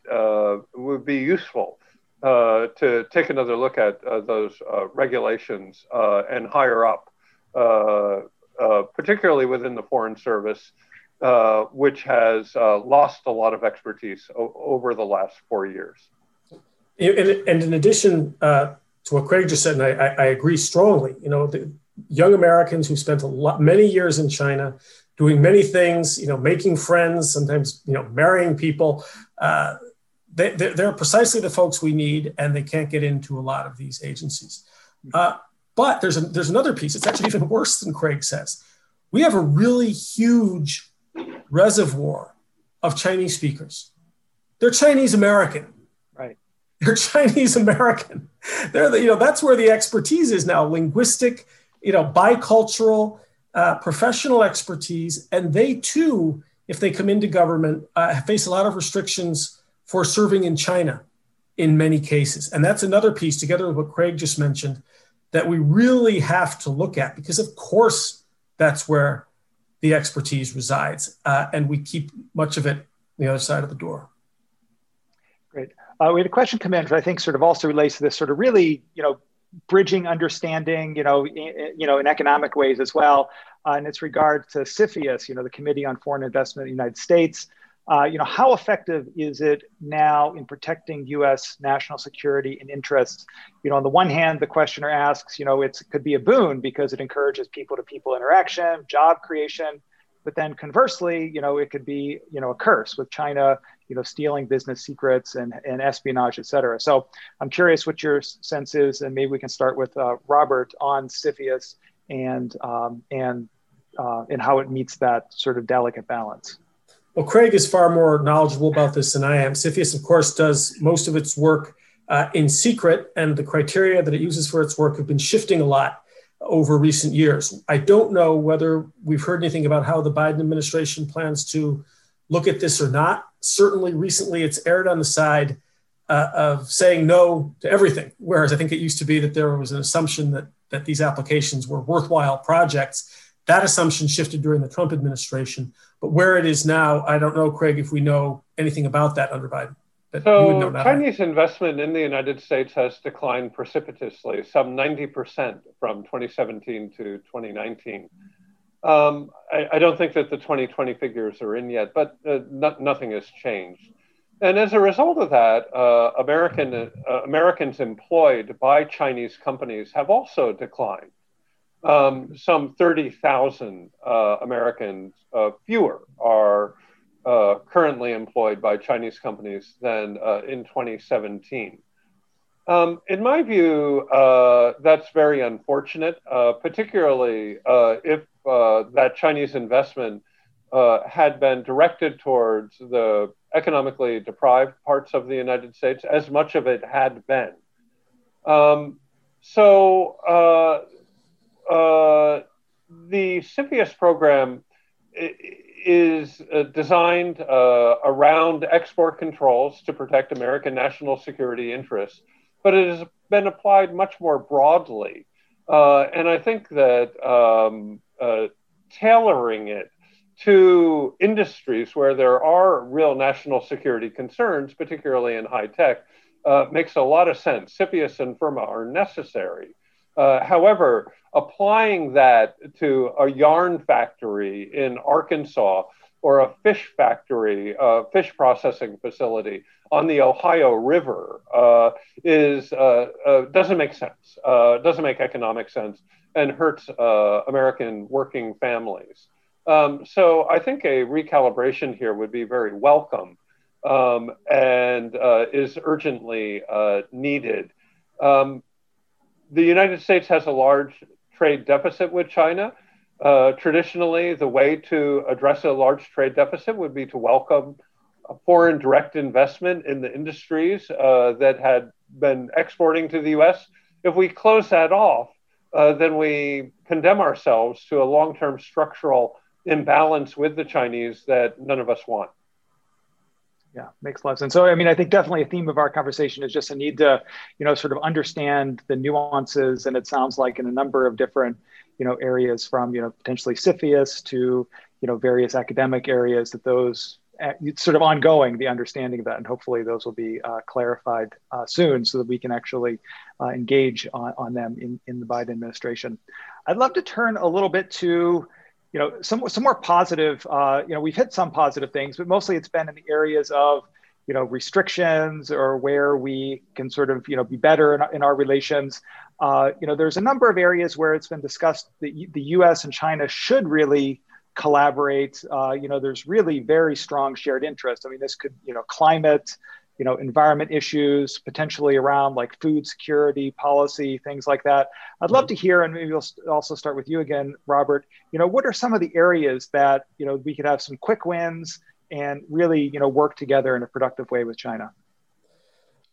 would be useful uh, to take another look at uh, those uh, regulations uh, and hire up, uh, particularly within the Foreign Service, which has lost a lot of expertise o- over the last four years. And, and in addition to what Craig just said, and I, I agree strongly, you know, young Americans who spent a lot, many years in China doing many things, you know, making friends, sometimes, you know, marrying people. They, they're precisely the folks we need, and they can't get into a lot of these agencies. Uh, but there's, a, there's another piece. It's actually even worse than Craig says. We have a really huge reservoir of Chinese speakers. They're Chinese American. Right. They're Chinese American. They're the, you know, that's where the expertise is now linguistic, you know, bicultural, uh, professional expertise. And they too, if they come into government, uh, face a lot of restrictions for serving in China in many cases. And that's another piece, together with what Craig just mentioned, that we really have to look at because, of course, that's where the expertise resides. Uh, and we keep much of it on the other side of the door. Great. Uh, we had a question come in, which I think sort of also relates to this sort of really, you know, bridging understanding, you know, in, you know, in economic ways as well. Uh, and it's regard to CFIUS, you know, the Committee on Foreign Investment in the United States. Uh, you know, how effective is it now in protecting U.S. national security and interests? You know, on the one hand, the questioner asks, you know, it could be a boon because it encourages people-to-people interaction, job creation, but then conversely, you know, it could be, you know, a curse with China, you know, stealing business secrets and, and espionage, et cetera. So I'm curious what your sense is, and maybe we can start with uh, Robert on CFIUS and um, and uh, and how it meets that sort of delicate balance. Well, Craig is far more knowledgeable about this than I am. CFIUS, of course, does most of its work uh, in secret, and the criteria that it uses for its work have been shifting a lot over recent years. I don't know whether we've heard anything about how the Biden administration plans to look at this or not. Certainly, recently it's erred on the side uh, of saying no to everything, whereas I think it used to be that there was an assumption that that these applications were worthwhile projects. That assumption shifted during the Trump administration, but where it is now, I don't know, Craig, if we know anything about that under Biden. That So Chinese investment in the United States has declined precipitously, some 90% from 2017 to 2019. Um, I, I, don't think that the 2020 figures are in yet, but uh, no, nothing has changed. And as a result of that, uh, American, uh, Americans employed by Chinese companies have also declined. Um, some 30,000 uh, Americans uh, fewer are uh, currently employed by Chinese companies than uh, in 2017. Um, in my view, that's very unfortunate, particularly if that Chinese investment had been directed towards the economically deprived parts of the United States, as much of it had been. Um, so uh, uh, the CFIUS program is uh, designed uh, around export controls to protect American national security interests, but it has been applied much more broadly. Uh, and I think that um, uh, tailoring it to industries where there are real national security concerns, particularly in high tech, makes a lot of sense. CFIUS and FIRRMA are necessary. Uh, however, applying that to a yarn factory in Arkansas or a fish factory, a fish processing facility on the Ohio River uh, is uh, uh, doesn't make sense. Uh, doesn't make economic sense and hurts American working families. Um, so I think a recalibration here would be very welcome um, and uh, is urgently uh, needed. Um, the United States has a large trade deficit with China. Uh, traditionally, the way to address a large trade deficit would be to welcome foreign direct investment in the industries uh, that had been exporting to the US. If we close that off, uh, then we condemn ourselves to a long term structural imbalance with the Chinese that none of us want. Yeah, makes a lot of sense. And so, I mean, I think definitely a theme of our conversation is just a need to, you know, sort of understand the nuances. And it sounds like in a number of different, you know, areas from, you know, potentially CFIUS to, you know, various academic areas that those it's sort of ongoing the understanding of that and hopefully those will be uh, clarified uh, soon so that we can actually uh, engage on, on them in, in the biden administration i'd love to turn a little bit to you know, some some more positive. Uh, you know, we've hit some positive things, but mostly it's been in the areas of you know restrictions or where we can sort of you know be better in, in our relations. Uh, you know, there's a number of areas where it's been discussed that the U.S. and China should really collaborate. Uh, you know, there's really very strong shared interest. I mean, this could you know climate you know environment issues potentially around like food security policy things like that i'd love mm-hmm. to hear and maybe we'll also start with you again robert you know what are some of the areas that you know we could have some quick wins and really you know work together in a productive way with china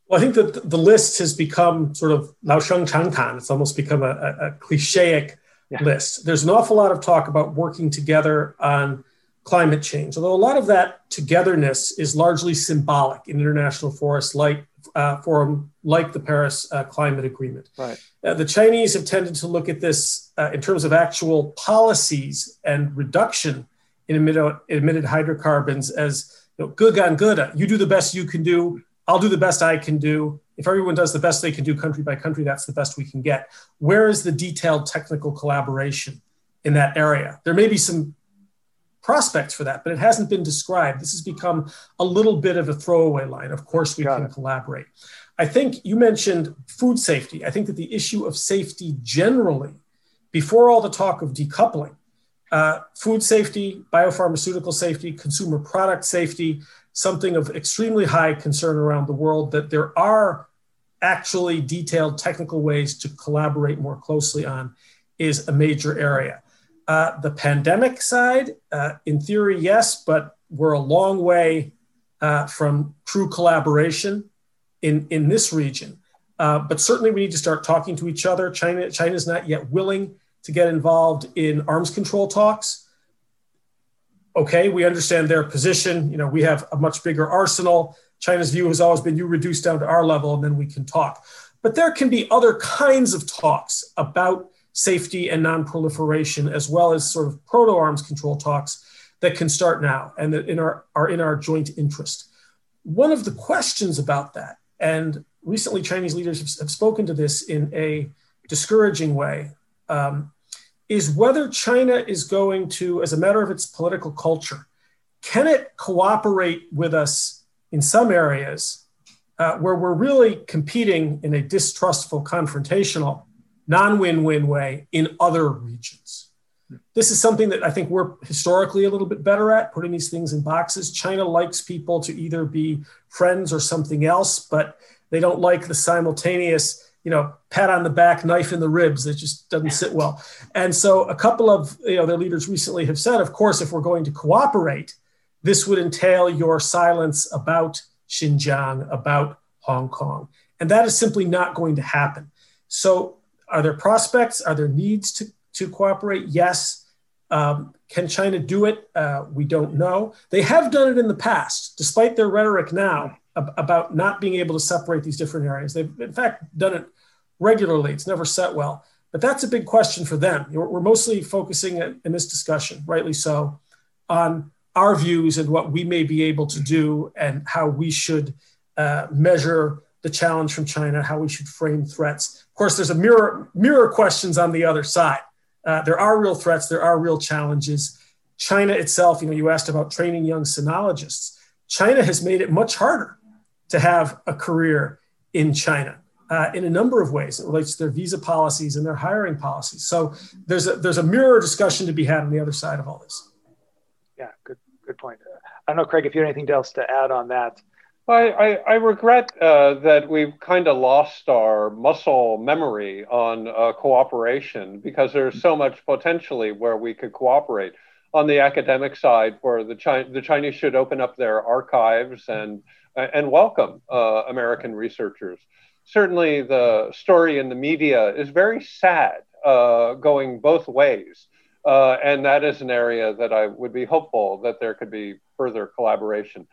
well, I think that the list has become sort of Lao Sheng Chang Tan. It's almost become a, a, a clichéic yeah. list. There's an awful lot of talk about working together on climate change, although a lot of that togetherness is largely symbolic in international forests like uh, forum like the Paris uh, Climate Agreement. Right. Uh, the Chinese have tended to look at this uh, in terms of actual policies and reduction in emitted, emitted hydrocarbons as you know, good on good. You do the best you can do. I'll do the best I can do. If everyone does the best they can do country by country, that's the best we can get. Where is the detailed technical collaboration in that area? There may be some prospects for that, but it hasn't been described. This has become a little bit of a throwaway line. Of course, we Got can it. collaborate. I think you mentioned food safety. I think that the issue of safety generally, before all the talk of decoupling, uh, food safety, biopharmaceutical safety, consumer product safety, something of extremely high concern around the world that there are actually detailed technical ways to collaborate more closely on is a major area. Uh, the pandemic side, uh, in theory, yes, but we're a long way uh, from true collaboration in, in this region. Uh, but certainly, we need to start talking to each other. China China is not yet willing to get involved in arms control talks. Okay, we understand their position. You know, we have a much bigger arsenal. China's view has always been you reduce down to our level and then we can talk. But there can be other kinds of talks about safety and non-proliferation, as well as sort of proto-arms control talks that can start now and that in our, are in our joint interest. One of the questions about that, and recently Chinese leaders have, have spoken to this in a discouraging way, um, is whether China is going to, as a matter of its political culture, can it cooperate with us in some areas uh, where we're really competing in a distrustful, confrontational, non win win way in other regions. This is something that I think we're historically a little bit better at, putting these things in boxes. China likes people to either be friends or something else, but they don't like the simultaneous, you know, pat on the back, knife in the ribs. It just doesn't sit well. And so a couple of, you know, their leaders recently have said, of course, if we're going to cooperate, this would entail your silence about Xinjiang, about Hong Kong. And that is simply not going to happen. So, are there prospects? Are there needs to, to cooperate? Yes. Um, can China do it? Uh, we don't know. They have done it in the past, despite their rhetoric now ab- about not being able to separate these different areas. They've, in fact, done it regularly. It's never set well. But that's a big question for them. We're mostly focusing in this discussion, rightly so, on our views and what we may be able to do and how we should uh, measure the challenge from China, how we should frame threats. Course, there's a mirror mirror questions on the other side. Uh, there are real threats, there are real challenges. China itself, you know, you asked about training young sinologists. China has made it much harder to have a career in China uh, in a number of ways. It relates to their visa policies and their hiring policies. So there's a, there's a mirror discussion to be had on the other side of all this yeah, good good point. I don't know, Craig, if you have anything else to add on that. I, I, I regret uh, that we've kind of lost our muscle memory on uh, cooperation because there's so much potentially where we could cooperate. On the academic side, where the, Chi- the Chinese should open up their archives and, and welcome uh, American researchers. Certainly, the story in the media is very sad, uh, going both ways. Uh, and that is an area that I would be hopeful that there could be further collaboration.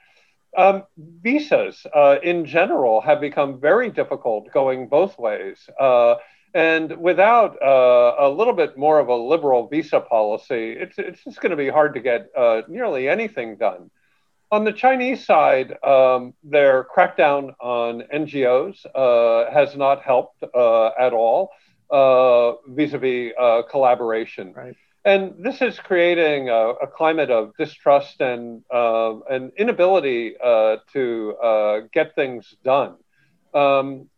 Um, visas uh, in general have become very difficult going both ways. Uh, and without uh, a little bit more of a liberal visa policy, it's, it's just going to be hard to get uh, nearly anything done. On the Chinese side, um, their crackdown on NGOs uh, has not helped at all vis a vis collaboration. Right and this is creating a, a climate of distrust and uh, an inability uh, to uh, get things done. Um,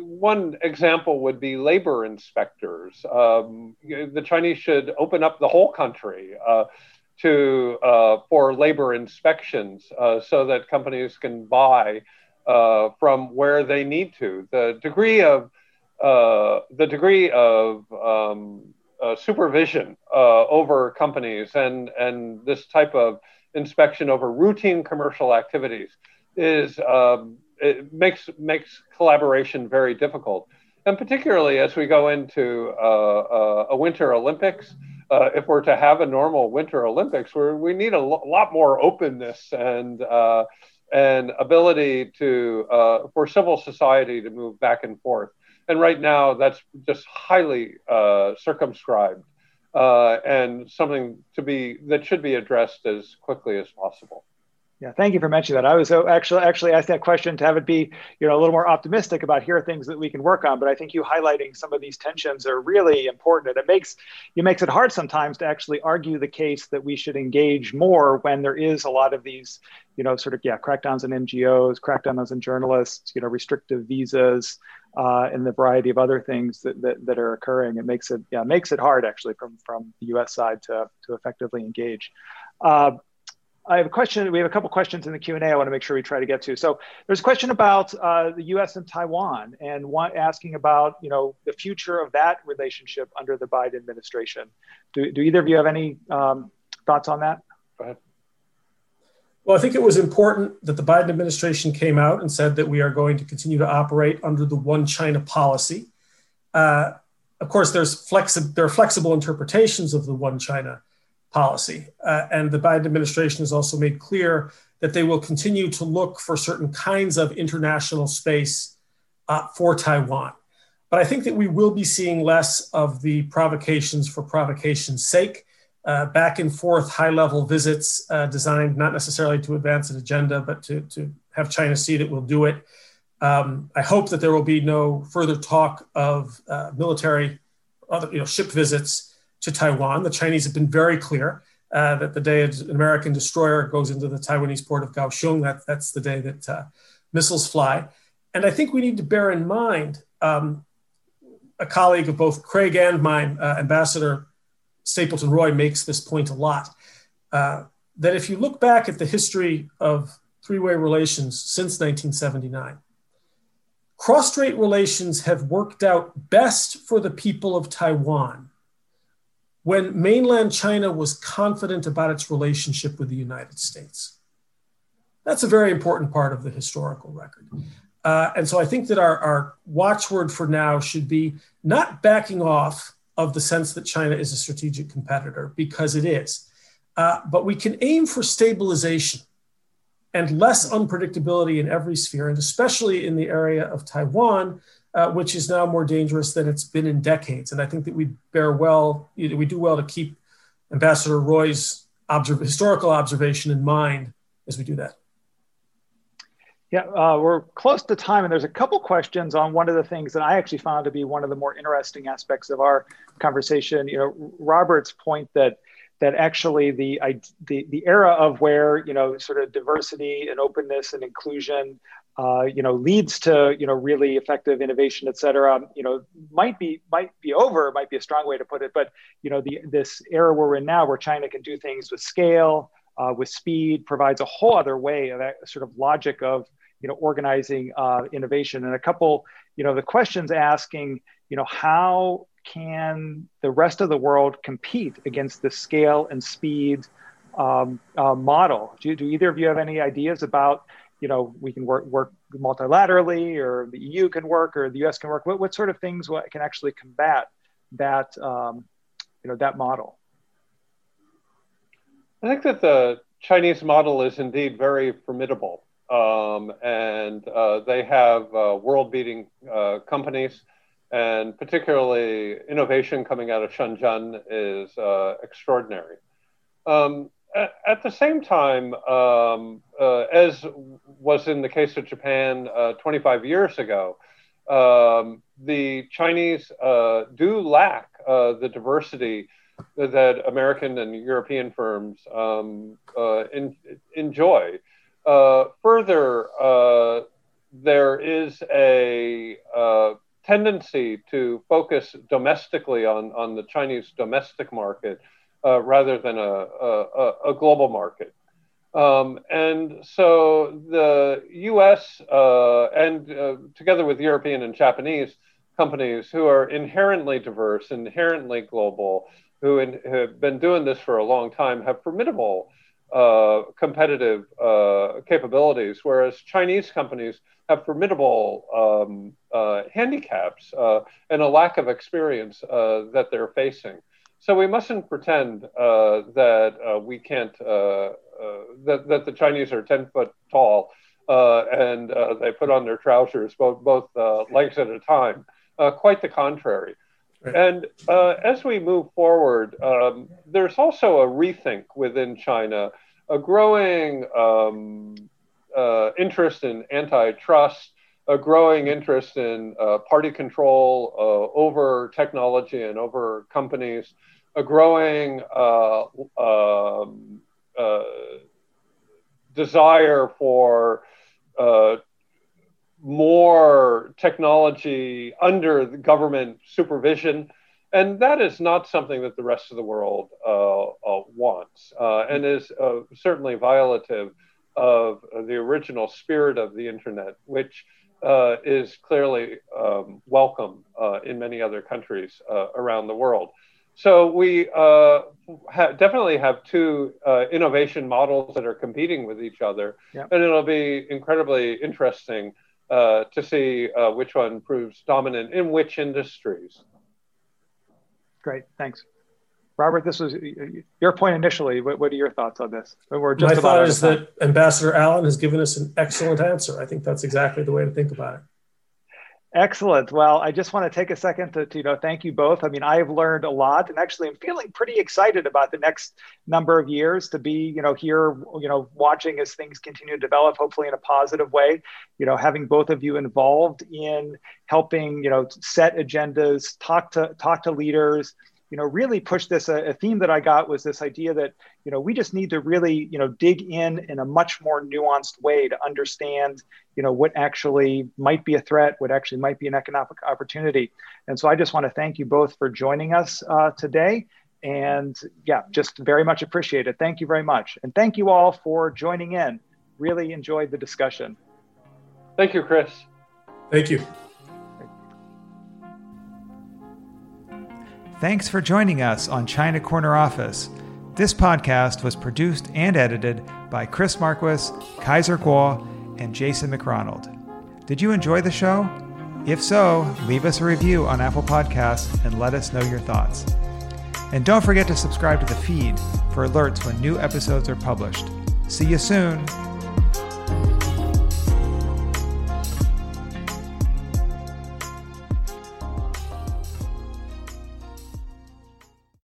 one example would be labor inspectors. Um, the Chinese should open up the whole country uh, to uh, for labor inspections uh, so that companies can buy from where they need to. The degree of the degree of um, uh, supervision uh, over companies and, and this type of inspection over routine commercial activities is um, it makes makes collaboration very difficult, and particularly as we go into uh, uh a Winter Olympics. Uh, if we're to have a normal Winter Olympics, where we need a lo- lot more openness and and ability to for civil society to move back and forth and right now that's just highly uh, circumscribed uh, and something to be that should be addressed as quickly as possible. Yeah, thank you for mentioning that. I was uh, actually actually asked that question to have it be, you know, a little more optimistic about here are things that we can work on. But I think you highlighting some of these tensions are really important, and it makes it makes it hard sometimes to actually argue the case that we should engage more when there is a lot of these, you know, sort of yeah, crackdowns on NGOs, crackdowns on journalists, you know, restrictive visas, uh, and the variety of other things that, that, that are occurring. It makes it yeah makes it hard actually from from the U.S. side to to effectively engage. Uh, I have a question. We have a couple questions in the Q and A. I want to make sure we try to get to. So there's a question about uh, the U.S. and Taiwan, and one asking about you know the future of that relationship under the Biden administration. Do, do either of you have any um, thoughts on that? Go ahead. Well, I think it was important that the Biden administration came out and said that we are going to continue to operate under the One China policy. Uh, of course, there's flexi- there are flexible interpretations of the One China policy. Uh, and the Biden administration has also made clear that they will continue to look for certain kinds of international space uh, for Taiwan. But I think that we will be seeing less of the provocations for provocation's sake, uh, back and forth high level visits uh, designed not necessarily to advance an agenda, but to, to have China see that we'll do it. Um, I hope that there will be no further talk of uh, military, other, you know, ship visits to Taiwan. The Chinese have been very clear uh, that the day an American destroyer goes into the Taiwanese port of Kaohsiung, that, that's the day that uh, missiles fly. And I think we need to bear in mind um, a colleague of both Craig and mine, uh, Ambassador Stapleton Roy, makes this point a lot. Uh, that if you look back at the history of three way relations since 1979, cross strait relations have worked out best for the people of Taiwan when mainland China was confident about its relationship with the United States. That's a very important part of the historical record. Uh, and so I think that our, our watchword for now should be not backing off of the sense that China is a strategic competitor, because it is. Uh, but we can aim for stabilization and less unpredictability in every sphere, and especially in the area of Taiwan, uh, which is now more dangerous than it's been in decades. And I think that we bear well, we do well to keep Ambassador Roy's observ- historical observation in mind as we do that. Yeah, uh, we're close to time, and there's a couple questions on one of the things that I actually found to be one of the more interesting aspects of our conversation. You know, Robert's point that that actually the the the era of where you know sort of diversity and openness and inclusion uh, you know, leads to you know really effective innovation, et cetera, you know, might be might be over, might be a strong way to put it. But you know, the this era we're in now, where China can do things with scale, uh, with speed, provides a whole other way of that sort of logic of you know organizing uh, innovation. And a couple, you know, the questions asking, you know, how can the rest of the world compete against the scale and speed um, uh, model? Do, do either of you have any ideas about you know we can work work multilaterally or the EU can work or the US can work what, what sort of things can actually combat that um, you know that model I think that the Chinese model is indeed very formidable um, and uh, they have uh, world beating uh, companies and particularly innovation coming out of Shenzhen is uh, extraordinary. Um, at the same time, um, uh, as was in the case of Japan uh, 25 years ago, um, the Chinese uh, do lack uh, the diversity that American and European firms um, uh, in, enjoy. Uh, further, there is a tendency to focus domestically on, on the Chinese domestic market uh, rather than a, a, a global market. Um, and so the US uh, and uh, together with European and Japanese companies who are inherently diverse, inherently global, who, in, who have been doing this for a long time, have formidable uh, competitive uh, capabilities, whereas Chinese companies have formidable um, uh, handicaps uh, and a lack of experience that they're facing. So we mustn't pretend uh, that uh, we can't, uh, uh that, that the Chinese are 10 foot tall uh, and uh, they put on their trousers both, both legs at a time. quite the contrary. And as we move forward, um, there's also a rethink within China a growing um, uh, interest in antitrust, a growing interest in uh, party control uh, over technology and over companies, a growing uh, um, uh, desire for uh, more technology under government supervision. And that is not something that the rest of the world uh, uh, wants uh, and is uh, certainly violative of the original spirit of the internet, which uh, is clearly um, welcome uh, in many other countries around the world. So we ha- definitely have two innovation models that are competing with each other, and it'll be incredibly interesting uh, to see uh, which one proves dominant in which industries. Great, thanks. Robert, this was your point initially. What, what are your thoughts on this? We're just My thought is that Ambassador Allen has given us an excellent answer. I think that's exactly the way to think about it. Excellent. Well, I just want to take a second to, to, you know thank you both. I mean, I've learned a lot, and actually, I'm feeling pretty excited about the next number of years to be you know here you know watching as things continue to develop, hopefully in a positive way. You know, having both of you involved in helping you know set agendas, talk to talk to leaders, you know, really push this. A, a, theme that I got was this idea that, you know, we just need to really, you know, dig in in a much more nuanced way to understand, you know, what actually might be a threat, what actually might be an economic opportunity. And so I just want to thank you both for joining us uh, today. And yeah, just very much appreciate it. Thank you very much. And thank you all for joining in. Really enjoyed the discussion. Thank you, Chris. Thank you. Thanks for joining us on China Corner Office. This podcast was produced and edited by Chris Marquis, Kaiser Kuo, and Jason McRonald. Did you enjoy the show? If so, leave us a review on Apple Podcasts and let us know your thoughts. And don't forget to subscribe to the feed for alerts when new episodes are published. See you soon!